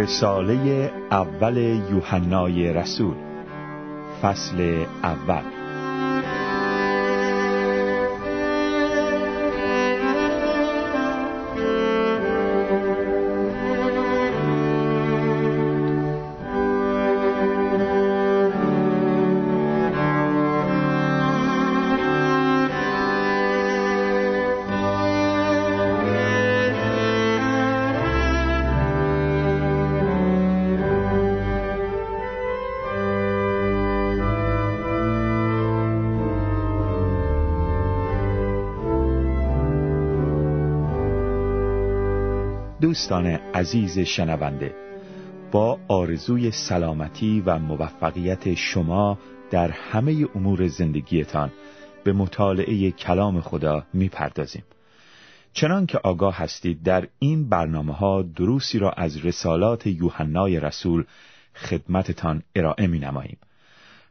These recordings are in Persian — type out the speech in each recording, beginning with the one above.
رساله اول یوحنای رسول. فصل اول. دوستان عزیز شنونده با آرزوی سلامتی و موفقیت شما در همه امور زندگیتان به مطالعه کلام خدا می‌پردازیم چنان که آگاه هستید در این برنامه ها دروسی را از رسالات یوحنای رسول خدمتتان ارائه می نماییم.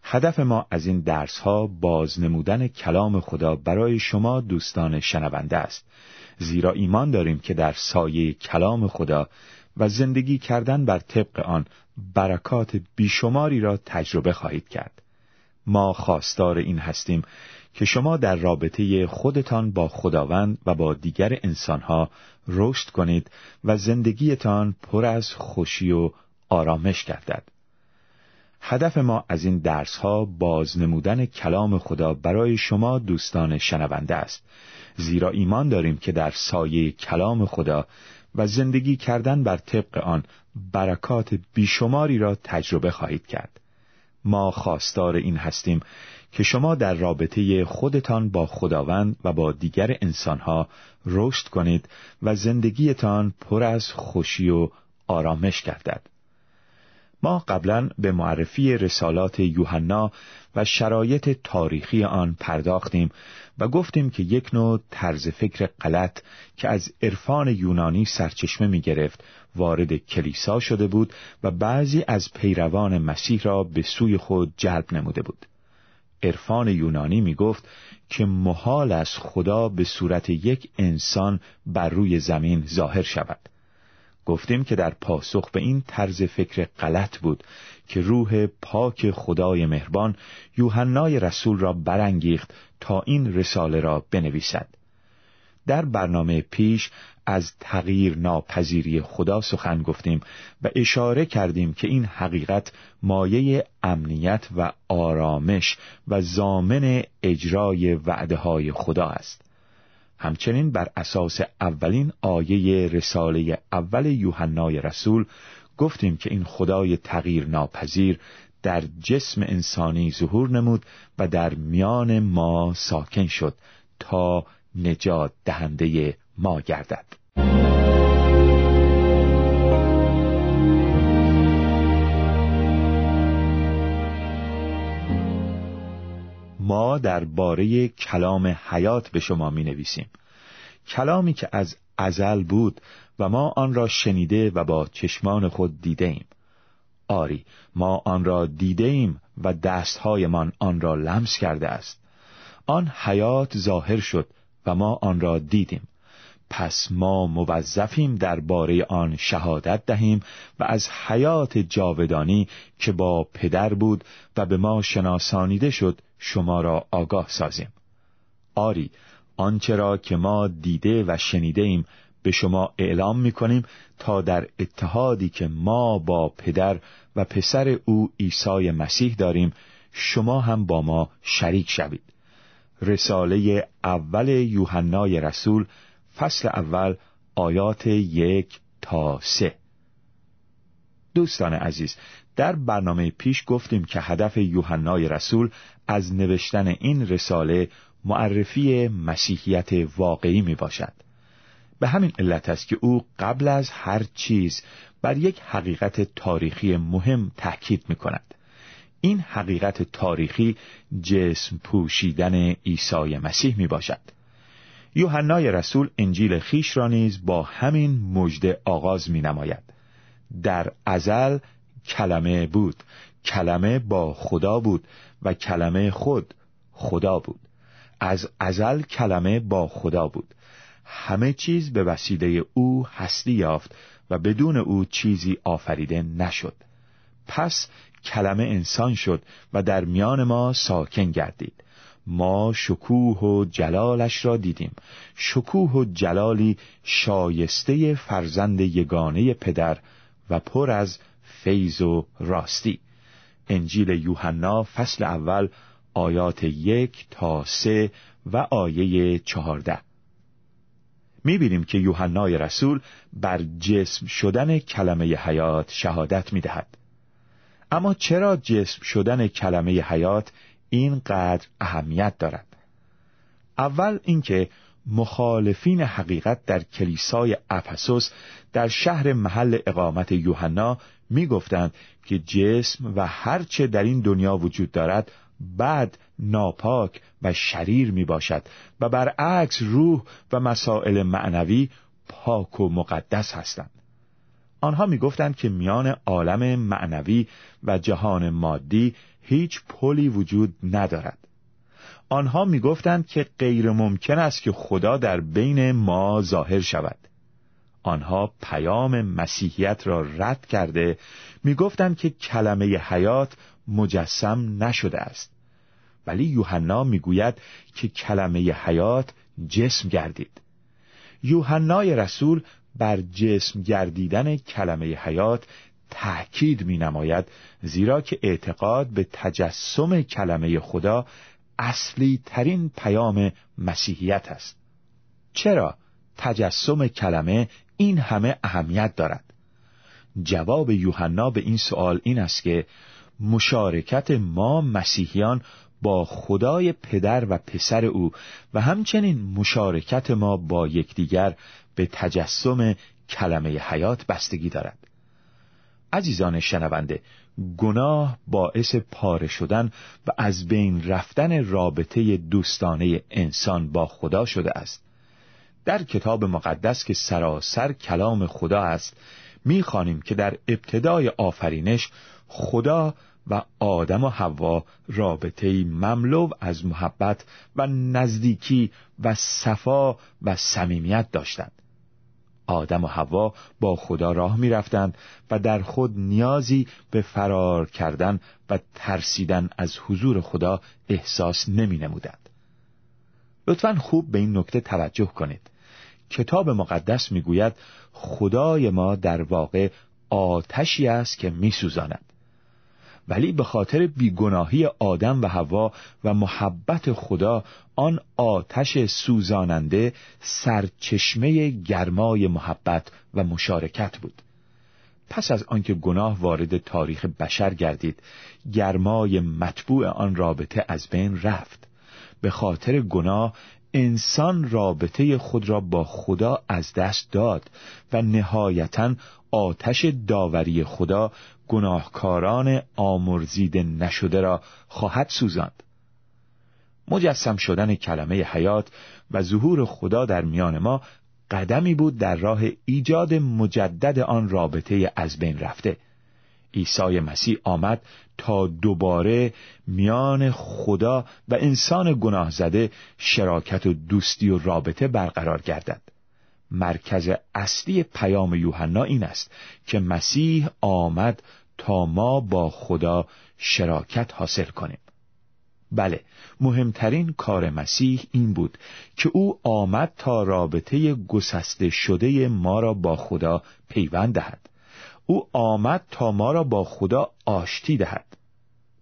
هدف ما از این درس ها بازنمودن کلام خدا برای شما دوستان شنونده است زیرا ایمان داریم که در سایه کلام خدا و زندگی کردن بر طبق آن برکات بیشماری را تجربه خواهید کرد ما خواستار این هستیم که شما در رابطه خودتان با خداوند و با دیگر انسانها رشد کنید و زندگیتان پر از خوشی و آرامش گردد. هدف ما از این درس ها بازنمودن کلام خدا برای شما دوستان شنونده است. زیرا ایمان داریم که در سایه کلام خدا و زندگی کردن بر طبق آن برکات بیشماری را تجربه خواهید کرد. ما خواستار این هستیم که شما در رابطه خودتان با خداوند و با دیگر انسانها رشد کنید و زندگیتان پر از خوشی و آرامش گردد. ما قبلا به معرفی رسالات یوحنا و شرایط تاریخی آن پرداختیم و گفتیم که یک نوع طرز فکر غلط که از عرفان یونانی سرچشمه می گرفت وارد کلیسا شده بود و بعضی از پیروان مسیح را به سوی خود جلب نموده بود. عرفان یونانی می گفت که محال از خدا به صورت یک انسان بر روی زمین ظاهر شود. گفتیم که در پاسخ به این طرز فکر غلط بود که روح پاک خدای مهربان یوحنای رسول را برانگیخت تا این رساله را بنویسد. در برنامه پیش از تغییر ناپذیری خدا سخن گفتیم و اشاره کردیم که این حقیقت مایه امنیت و آرامش و زامن اجرای وعده های خدا است. همچنین بر اساس اولین آیه رساله اول یوحنای رسول گفتیم که این خدای تغییر ناپذیر در جسم انسانی ظهور نمود و در میان ما ساکن شد تا نجات دهنده ما گردد. ما درباره کلام حیات به شما می نویسیم کلامی که از ازل بود و ما آن را شنیده و با چشمان خود دیده ایم آری ما آن را دیده ایم و دستهایمان آن را لمس کرده است. آن حیات ظاهر شد و ما آن را دیدیم. پس ما موظفیم درباره آن شهادت دهیم و از حیات جاودانی که با پدر بود و به ما شناسانیده شد شما را آگاه سازیم. آری آنچه را که ما دیده و شنیده ایم به شما اعلام می کنیم تا در اتحادی که ما با پدر و پسر او عیسی مسیح داریم شما هم با ما شریک شوید. رساله اول یوحنای رسول فصل اول آیات یک تا سه. دوستان عزیز در برنامه پیش گفتیم که هدف یوحنای رسول از نوشتن این رساله معرفی مسیحیت واقعی می باشد. به همین علت است که او قبل از هر چیز بر یک حقیقت تاریخی مهم تاکید می کند. این حقیقت تاریخی جسم پوشیدن عیسی مسیح می باشد. یوحنای رسول انجیل خیش را نیز با همین مژده آغاز می نماید در ازل کلمه بود. کلمه با خدا بود و کلمه خود خدا بود. از ازل کلمه با خدا بود. همه چیز به وسیله او هستی یافت و بدون او چیزی آفریده نشد. پس کلمه انسان شد و در میان ما ساکن گردید. ما شکوه و جلالش را دیدیم. شکوه و جلالی شایسته فرزند یگانه پدر و پر از فیض و راستی. انجیل یوحنا فصل اول آیات یک تا سه و آیه چهارده. می‌بینیم که یوحنای رسول بر جسم شدن کلمه حیات شهادت می‌دهد. اما چرا جسم شدن کلمه حیات اینقدر اهمیت دارد. اول اینکه مخالفین حقیقت در کلیسای افسوس در شهر محل اقامت یوحنا می‌گفتند که جسم و هرچه در این دنیا وجود دارد بد ناپاک و شریر می باشد و برعکس روح و مسائل معنوی پاک و مقدس هستند. آنها می‌گفتند که میان عالم معنوی و جهان مادی هیچ پلی وجود ندارد. آنها می‌گفتند که غیر ممکن است که خدا در بین ما ظاهر شود. آنها پیام مسیحیت را رد کرده می‌گفتند که کلمه حیات مجسم نشده است. ولی یوحنا می‌گوید که کلمه حیات جسم گردید. یوحنای رسول بر جسم گردیدن کلمه حیات تأکید می نماید زیرا که اعتقاد به تجسم کلمه خدا اصلی ترین پیام مسیحیت است. چرا تجسم کلمه این همه اهمیت دارد؟ جواب یوحنا به این سوال این است که مشارکت ما مسیحیان با خدای پدر و پسر او و همچنین مشارکت ما با یکدیگر به تجسم کلمه حیات بستگی دارد. عزیزان شنونده گناه باعث پاره شدن و از بین رفتن رابطه دوستانه انسان با خدا شده است. در کتاب مقدس که سراسر کلام خدا است می‌خوانیم که در ابتدای آفرینش خدا و آدم و حوا رابطه مملو از محبت و نزدیکی و صفا و صمیمیت داشتند. آدم و حوا با خدا راه می رفتند و در خود نیازی به فرار کردن و ترسیدن از حضور خدا احساس نمی نمودند. لطفا خوب به این نکته توجه کنید. کتاب مقدس می گوید خدای ما در واقع آتشی است که می سوزاند. ولی به خاطر بیگناهی آدم و هوا و محبت خدا آن آتش سوزاننده سرچشمه گرمای محبت و مشارکت بود. پس از آنکه گناه وارد تاریخ بشر گردید گرمای مطبوع آن رابطه از بین رفت. به خاطر گناه انسان رابطه خود را با خدا از دست داد و نهایتا آتش داوری خدا گناهکاران آمرزیده نشده را خواهد سوزاند. مجسم شدن کلمه حیات و ظهور خدا در میان ما قدمی بود در راه ایجاد مجدد آن رابطه از بین رفته. عیسی مسیح آمد تا دوباره میان خدا و انسان گناه زده شراکت و دوستی و رابطه برقرار گردد. مرکز اصلی پیام یوحنا این است که مسیح آمد تا ما با خدا شراکت حاصل کنیم. بله مهمترین کار مسیح این بود که او آمد تا رابطه گسسته شده ما را با خدا پیوند دهد. او آمد تا ما را با خدا آشتی دهد.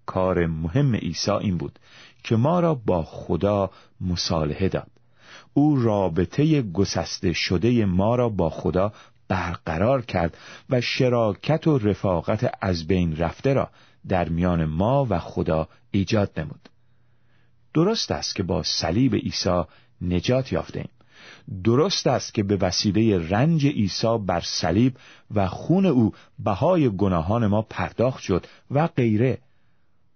کار مهم عیسی این بود که ما را با خدا مصالحه داد. او رابطه گسسته شده ما را با خدا برقرار کرد و شراکت و رفاقت از بین رفته را در میان ما و خدا ایجاد نمود. درست است که با صلیب عیسی نجات یافتیم درست است که به وسیله رنج عیسی بر صلیب و خون او بهای گناهان ما پرداخت شد و غیره.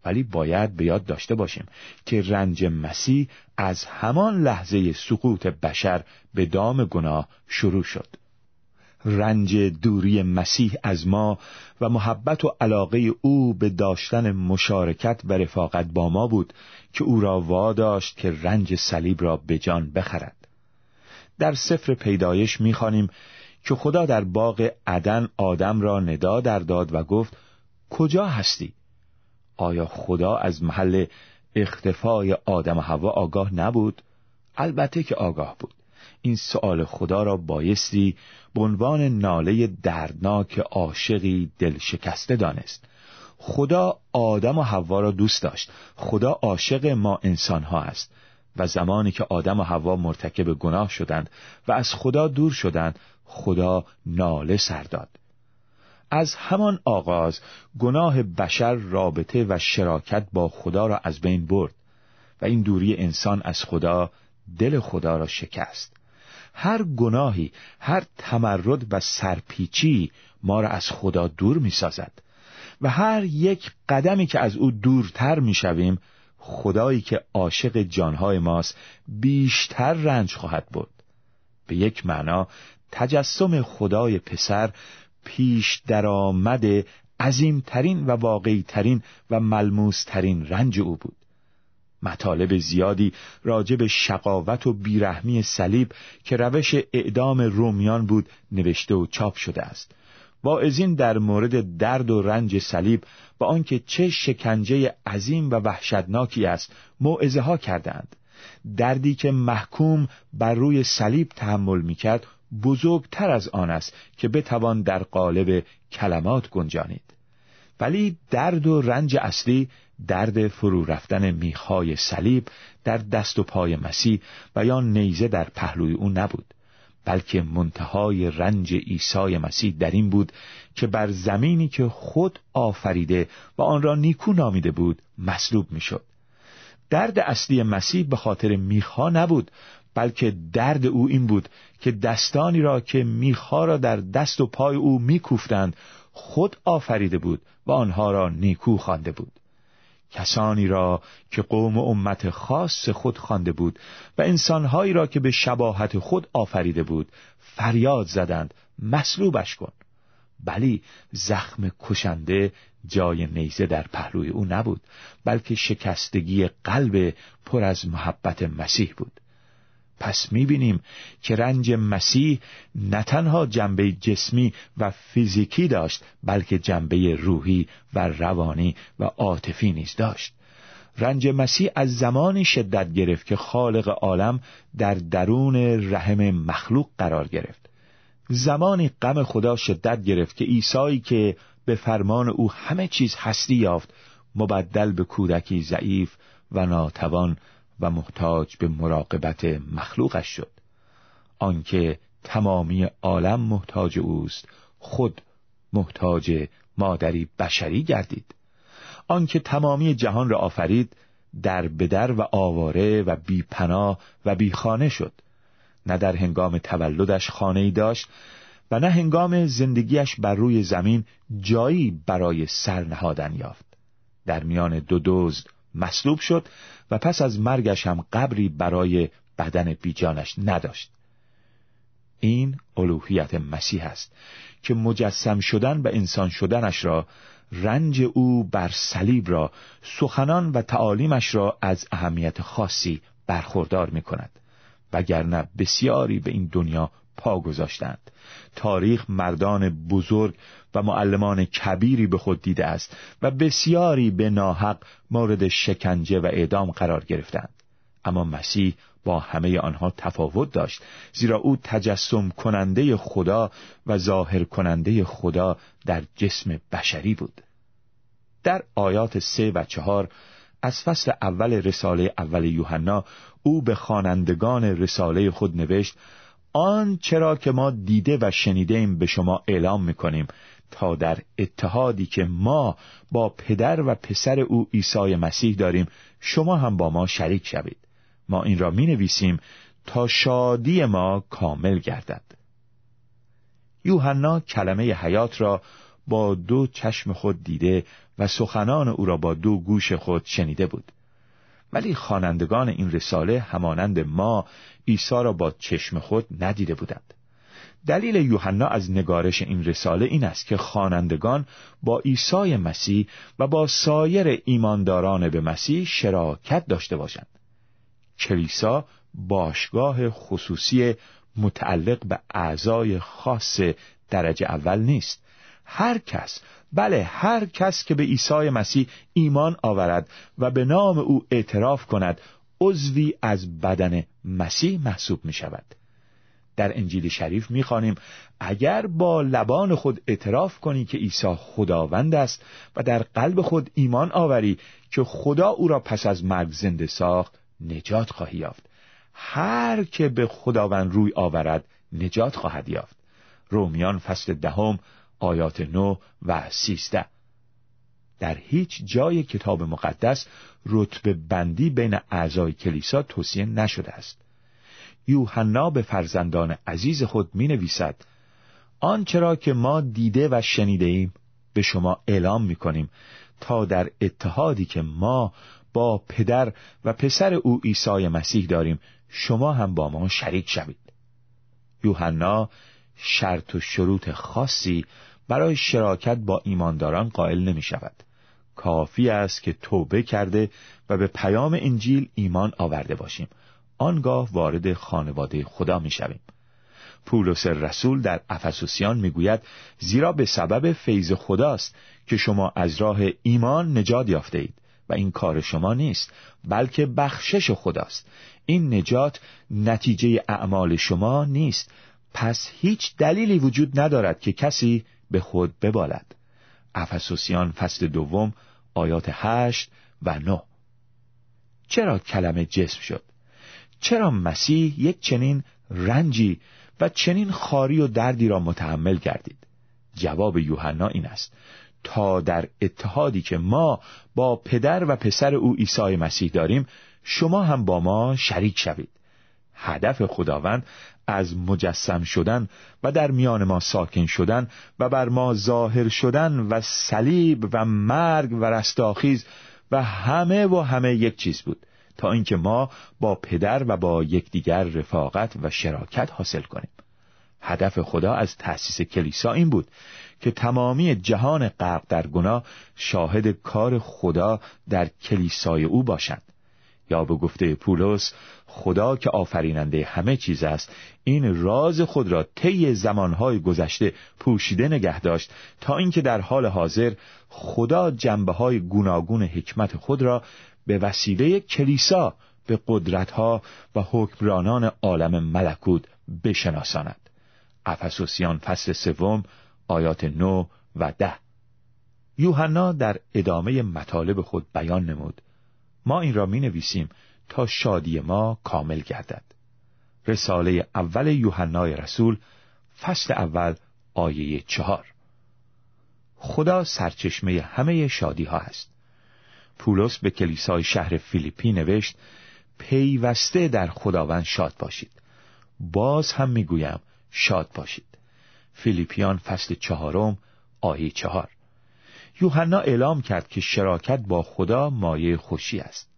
ولی باید به یاد داشته باشیم که رنج مسیح از همان لحظه سقوط بشر به دام گناه شروع شد. رنج دوری مسیح از ما و محبت و علاقه او به داشتن مشارکت و رفاقت با ما بود که او را واداشت که رنج صلیب را به جان بخرد در سفر پیدایش می‌خوانیم که خدا در باغ عدن آدم را ندا در داد و گفت کجا هستی؟ آیا خدا از محل اختفای آدم و هوا آگاه نبود؟ البته که آگاه بود این سؤال خدا را بایستی به عنوان ناله دردناک عاشقی دل شکسته دانست. خدا آدم و حوا را دوست داشت. خدا عاشق ما انسان ها است. و زمانی که آدم و حوا مرتکب گناه شدند و از خدا دور شدند خدا ناله سر داد. از همان آغاز گناه بشر رابطه و شراکت با خدا را از بین برد و این دوری انسان از خدا دل خدا را شکست. هر گناهی هر تمرد و سرپیچی ما را از خدا دور می سازد و هر یک قدمی که از او دورتر می شویم خدایی که عاشق جانهای ماست بیشتر رنج خواهد بود به یک معنا تجسم خدای پسر پیش درآمد عظیمترین و واقعیترین و ملموسترین رنج او بود. مطالب زیادی راجع به شقاوت و بیرحمی صلیب که روش اعدام رومیان بود نوشته و چاپ شده است. واعظین در مورد درد و رنج صلیب با آنکه چه شکنجه عظیم و وحشتناکی است موعظه ها کردند. دردی که محکوم بر روی صلیب تحمل می‌کرد بزرگتر از آن است که بتوان در قالب کلمات گنجانید. ولی درد و رنج اصلی درد فرو رفتن میخای صلیب در دست و پای مسیح و یا نیزه در پهلوی او نبود بلکه منتهای رنج عیسی مسیح در این بود که بر زمینی که خود آفریده و آن را نیکو نامیده بود مصلوب می‌شد. درد اصلی مسیح به خاطر میخا نبود بلکه درد او این بود که دستانی را که میخا را در دست و پای او میکوفتند خود آفریده بود و آنها را نیکو خوانده بود. کسانی را که قوم و امت خاص خود خوانده بود و انسانهایی را که به شباهت خود آفریده بود فریاد زدند مصلوبش کن. بلی زخم کشنده جای نیزه در پهلوی او نبود بلکه شکستگی قلب پر از محبت مسیح بود. پس می‌بینیم که رنج مسیح نه تنها جنبه جسمی و فیزیکی داشت بلکه جنبه روحی و روانی و عاطفی نیز داشت. رنج مسیح از زمانی شدت گرفت که خالق عالم در درون رحم مخلوق قرار گرفت. زمانی غم خدا شدت گرفت که عیسایی که به فرمان او همه چیز هستی یافت مبدل به کودکی ضعیف و ناتوان و محتاج به مراقبت مخلوقش شد. آنکه تمامی عالم محتاج اوست خود محتاج مادری بشری گردید. آنکه تمامی جهان را آفرید در بدر و آواره و بی پناه و بی خانه شد. نه در هنگام تولدش خانه ای داشت و نه هنگام زندگیش بر روی زمین جایی برای سر نهادن یافت. در میان دو دزد مصلوب شد و پس از مرگش هم قبری برای بدن بیجانش نداشت. این الوهیت مسیح است که مجسم شدن و انسان شدنش را رنج او بر صلیب را سخنان و تعالیمش را از اهمیت خاصی برخوردار می کند وگرنه بسیاری به این دنیا پا گذاشتند. تاریخ مردان بزرگ و معلمان کبیری به خود دیده است و بسیاری به ناحق مورد شکنجه و اعدام قرار گرفتند. اما مسیح با همه آنها تفاوت داشت زیرا او تجسم کننده خدا و ظاهر کننده خدا در جسم بشری بود. در آیات سه و چهار از فصل اول رساله اول یوحنا او به خوانندگان رساله خود نوشت آن چرا که ما دیده و شنیده ایم به شما اعلام می‌کنیم تا در اتحادی که ما با پدر و پسر او عیسی مسیح داریم شما هم با ما شریک شوید. ما این را می نویسیم تا شادی ما کامل گردد. یوحنا کلمه حیات را با دو چشم خود دیده و سخنان او را با دو گوش خود شنیده بود. ولی خوانندگان این رساله همانند ما عیسی را با چشم خود ندیده بودند. دلیل یوحنا از نگارش این رساله این است که خوانندگان با عیسی مسیح و با سایر ایمانداران به مسیح شراکت داشته باشند. کلیسا باشگاه خصوصی متعلق به اعضای خاص درجه اول نیست. هر کس بله هر کس که به عیسی مسیح ایمان آورد و به نام او اعتراف کند عضوی از بدن مسیح محسوب می شود در انجیل شریف می‌خوانیم اگر با لبان خود اعتراف کنی که عیسی خداوند است و در قلب خود ایمان آوری که خدا او را پس از مرگ زنده ساخت نجات خواهی یافت. هر که به خداوند روی آورد نجات خواهد یافت. رومیان فصل دهم آیات نو و سیزده. در هیچ جای کتاب مقدس رتبه بندی بین اعضای کلیسا توصیه نشده است. یوحنا به فرزندان عزیز خود می نویسد آنچه را که ما دیده و شنیده ایم به شما اعلام می کنیم تا در اتحادی که ما با پدر و پسر او عیسی مسیح داریم شما هم با ما شریک شوید. یوحنا شرط و شروط خاصی برای شراکت با ایمانداران قائل نمی شود کافی است که توبه کرده و به پیام انجیل ایمان آورده باشیم. آنگاه وارد خانواده خدا می شویم. پولس رسول در افسوسیان می‌گوید زیرا به سبب فیض خداست که شما از راه ایمان نجات یافته اید و این کار شما نیست بلکه بخشش خداست. این نجات نتیجه اعمال شما نیست. پس هیچ دلیلی وجود ندارد که کسی به خود ببالد. افسوسیان فصل دوم آیات هشت و نه. چرا کلمه جسم شد؟ چرا مسیح یک چنین رنجی و چنین خاری و دردی را متحمل گردید؟ جواب یوحنا این است. تا در اتحادی که ما با پدر و پسر او عیسی مسیح داریم شما هم با ما شریک شوید. هدف خداوند از مجسم شدن و در میان ما ساکن شدن و بر ما ظاهر شدن و صلیب و مرگ و رستاخیز و همه و همه یک چیز بود تا اینکه ما با پدر و با یکدیگر رفاقت و شراکت حاصل کنیم. هدف خدا از تأسیس کلیسا این بود که تمامی جهان غرق در گناه شاهد کار خدا در کلیسای او باشند. یا به گفته پولس خدا که آفریننده همه چیز است. این راز خود را طی زمانهای گذشته پوشیده نگه داشت تا اینکه در حال حاضر خدا جنبه های گوناگون حکمت خود را به وسیله کلیسا به قدرتها و حکمرانان عالم ملکوت بشناساند. افسوسیان فصل سوم آیات نو و ده. یوحنا در ادامه مطالب خود بیان نمود. ما این را می نویسیم تا شادی ما کامل گردد. رساله اول یوحنای رسول فصل اول آیه چهار. خدا سرچشمه همه شادی ها است. پولس به کلیسای شهر فیلیپی نوشت پیوسته در خداوند شاد باشید. باز هم می‌گویم شاد باشید. فیلیپیان فصل چهارم آیه چهار. یوحنا اعلام کرد که شراکت با خدا مایه خوشی است.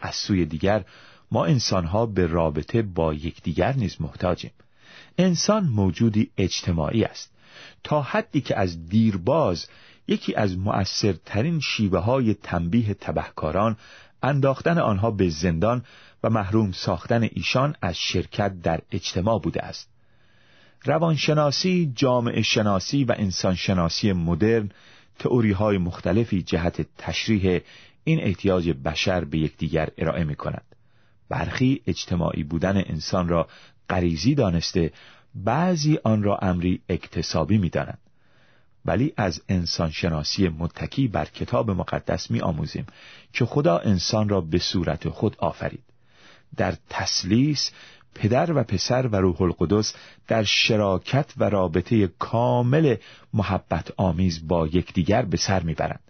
از سوی دیگر ما انسانها به رابطه با یکدیگر نیز محتاجیم. انسان موجودی اجتماعی است. تا حدی که از دیرباز یکی از مؤثرترین شیوه های تنبیه تبهکاران انداختن آنها به زندان و محروم ساختن ایشان از شرکت در اجتماع بوده است. روانشناسی، جامعه شناسی و انسانشناسی مدرن تئوری های مختلفی جهت تشریح این احتیاج بشر به یکدیگر ارائه می کند. برخی اجتماعی بودن انسان را غریزی دانسته بعضی آن را امری اکتسابی می دانند. ولی از انسان شناسی متکی بر کتاب مقدس می آموزیم که خدا انسان را به صورت خود آفرید. در تسلیس پدر و پسر و روح القدس در شراکت و رابطه کامل محبت آمیز با یکدیگر به سر می‌برند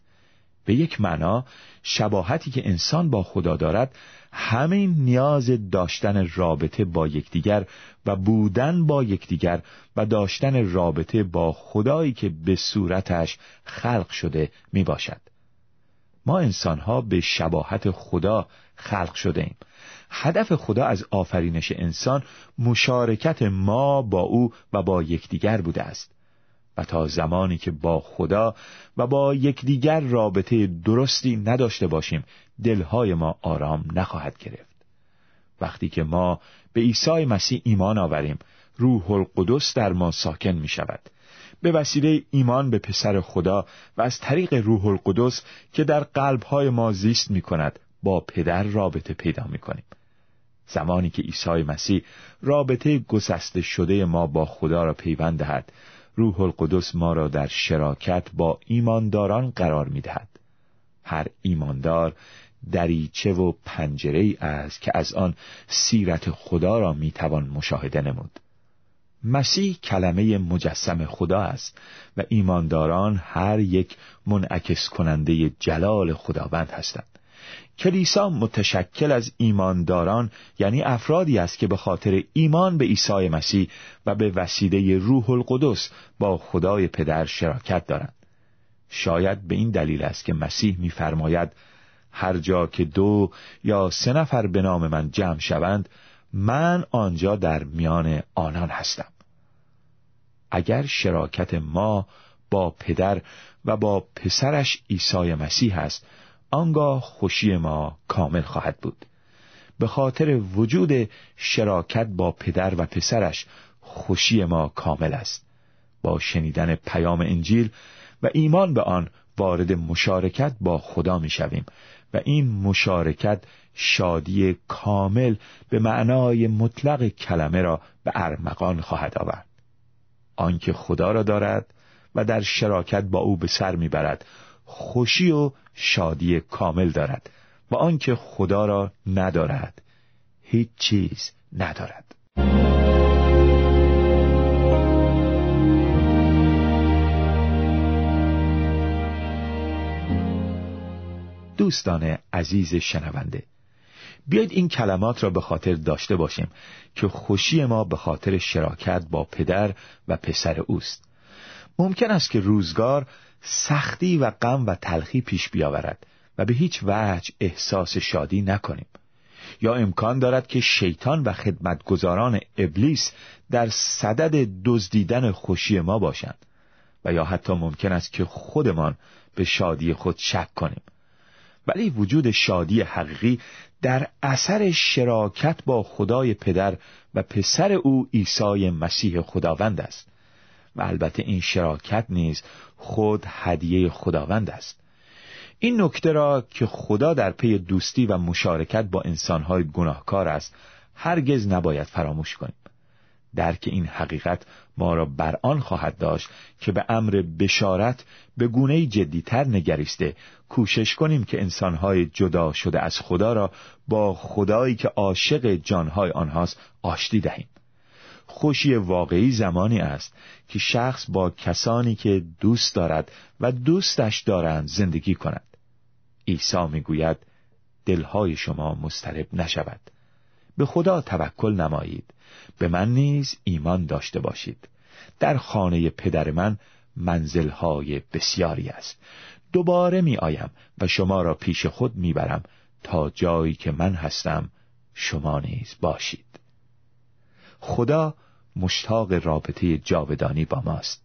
به یک معنا شباهتی که انسان با خدا دارد همین نیاز داشتن رابطه با یکدیگر و بودن با یکدیگر و داشتن رابطه با خدایی که به صورتش خلق شده می باشد. ما انسانها به شباهت خدا خلق شده ایم هدف خدا از آفرینش انسان مشارکت ما با او و با یکدیگر بوده است. و تا زمانی که با خدا و با یکدیگر رابطه درستی نداشته باشیم دلهای ما آرام نخواهد گرفت. وقتی که ما به عیسی مسیح ایمان آوریم روح القدس در ما ساکن می شود به وسیله ایمان به پسر خدا و از طریق روح القدس که در قلبهای ما زیست می کند با پدر رابطه پیدا می کنیم زمانی که عیسی مسیح رابطه گسسته شده ما با خدا را پیوند دهد روح القدس ما را در شراکت با ایمانداران قرار می دهد. هر ایماندار دریچه و پنجره ای است که از آن سیرت خدا را می توان مشاهده نمود. مسیح کلمه مجسم خدا است و ایمانداران هر یک منعکس کننده جلال خداوند هستند. کلیسا متشکل از ایمانداران یعنی افرادی است که به خاطر ایمان به عیسی مسیح و به وسیله روح القدس با خدای پدر شراکت دارند. شاید به این دلیل است که مسیح می‌فرماید هر جا که دو یا سه نفر به نام من جمع شوند من آنجا در میان آنان هستم. اگر شراکت ما با پدر و با پسرش عیسی مسیح است آنگاه خوشی ما کامل خواهد بود. به خاطر وجود شراکت با پدر و پسرش خوشی ما کامل است. با شنیدن پیام انجیل و ایمان به آن وارد مشارکت با خدا می شویم و این مشارکت شادی کامل به معنای مطلق کلمه را به ارمغان خواهد آورد. آنکه خدا را دارد و در شراکت با او به سر می‌برد خوشی و شادی کامل دارد و آنکه خدا را ندارد هیچ چیز ندارد. دوستان عزیز شنونده بیاید این کلمات را به خاطر داشته باشیم که خوشی ما به خاطر شراکت با پدر و پسر اوست. ممکن است که روزگار سختی و غم و تلخی پیش بیاورد و به هیچ وجه احساس شادی نکنیم. یا امکان دارد که شیطان و خدمتگزاران ابلیس در صدد دزدیدن خوشی ما باشند و یا حتی ممکن است که خودمان به شادی خود شک کنیم. ولی وجود شادی حقیقی در اثر شراکت با خدای پدر و پسر او عیسی مسیح خداوند است و البته این شراکت نیز خود هدیه خداوند است. این نکته را که خدا در پی دوستی و مشارکت با انسانهای گناهکار است هرگز نباید فراموش کنیم. درک این حقیقت ما را بر آن خواهد داشت که به امر بشارت به گونه جدیتر نگریسته کوشش کنیم که انسانهای جدا شده از خدا را با خدایی که عاشق جانهای آنهاست آشتی دهیم. خوشی واقعی زمانی است که شخص با کسانی که دوست دارد و دوستش دارند زندگی کند. عیسی می‌گوید دلهای شما مسترب نشود. به خدا توکل نمایید. به من نیز ایمان داشته باشید. در خانه پدر من منزلهای بسیاری است. دوباره می آیم و شما را پیش خود می برم تا جایی که من هستم شما نیز باشید. خدا مشتاق رابطه جاودانی با ماست.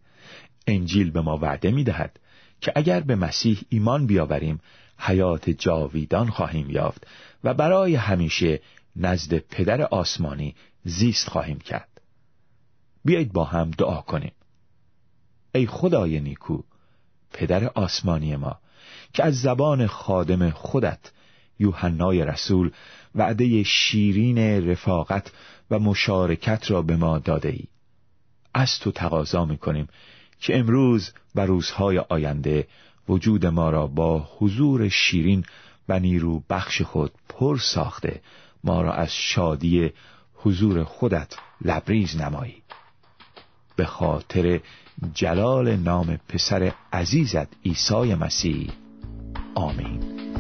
انجیل به ما وعده می دهد که اگر به مسیح ایمان بیاوریم حیات جاویدان خواهیم یافت و برای همیشه نزد پدر آسمانی زیست خواهیم کرد. بیایید با هم دعا کنیم. ای خدای نیکو پدر آسمانی ما که از زبان خادم خودت یوحنای رسول وعده شیرین رفاقت و مشارکت را به ما داده ای از تو تقاضا می کنیم که امروز و روزهای آینده وجود ما را با حضور شیرین و نیرو بخش خود پر ساخته. ما را از شادی حضور خودت لبریز نمایی. به خاطر جلال نام پسر عزیزت عیسی مسیح. آمین.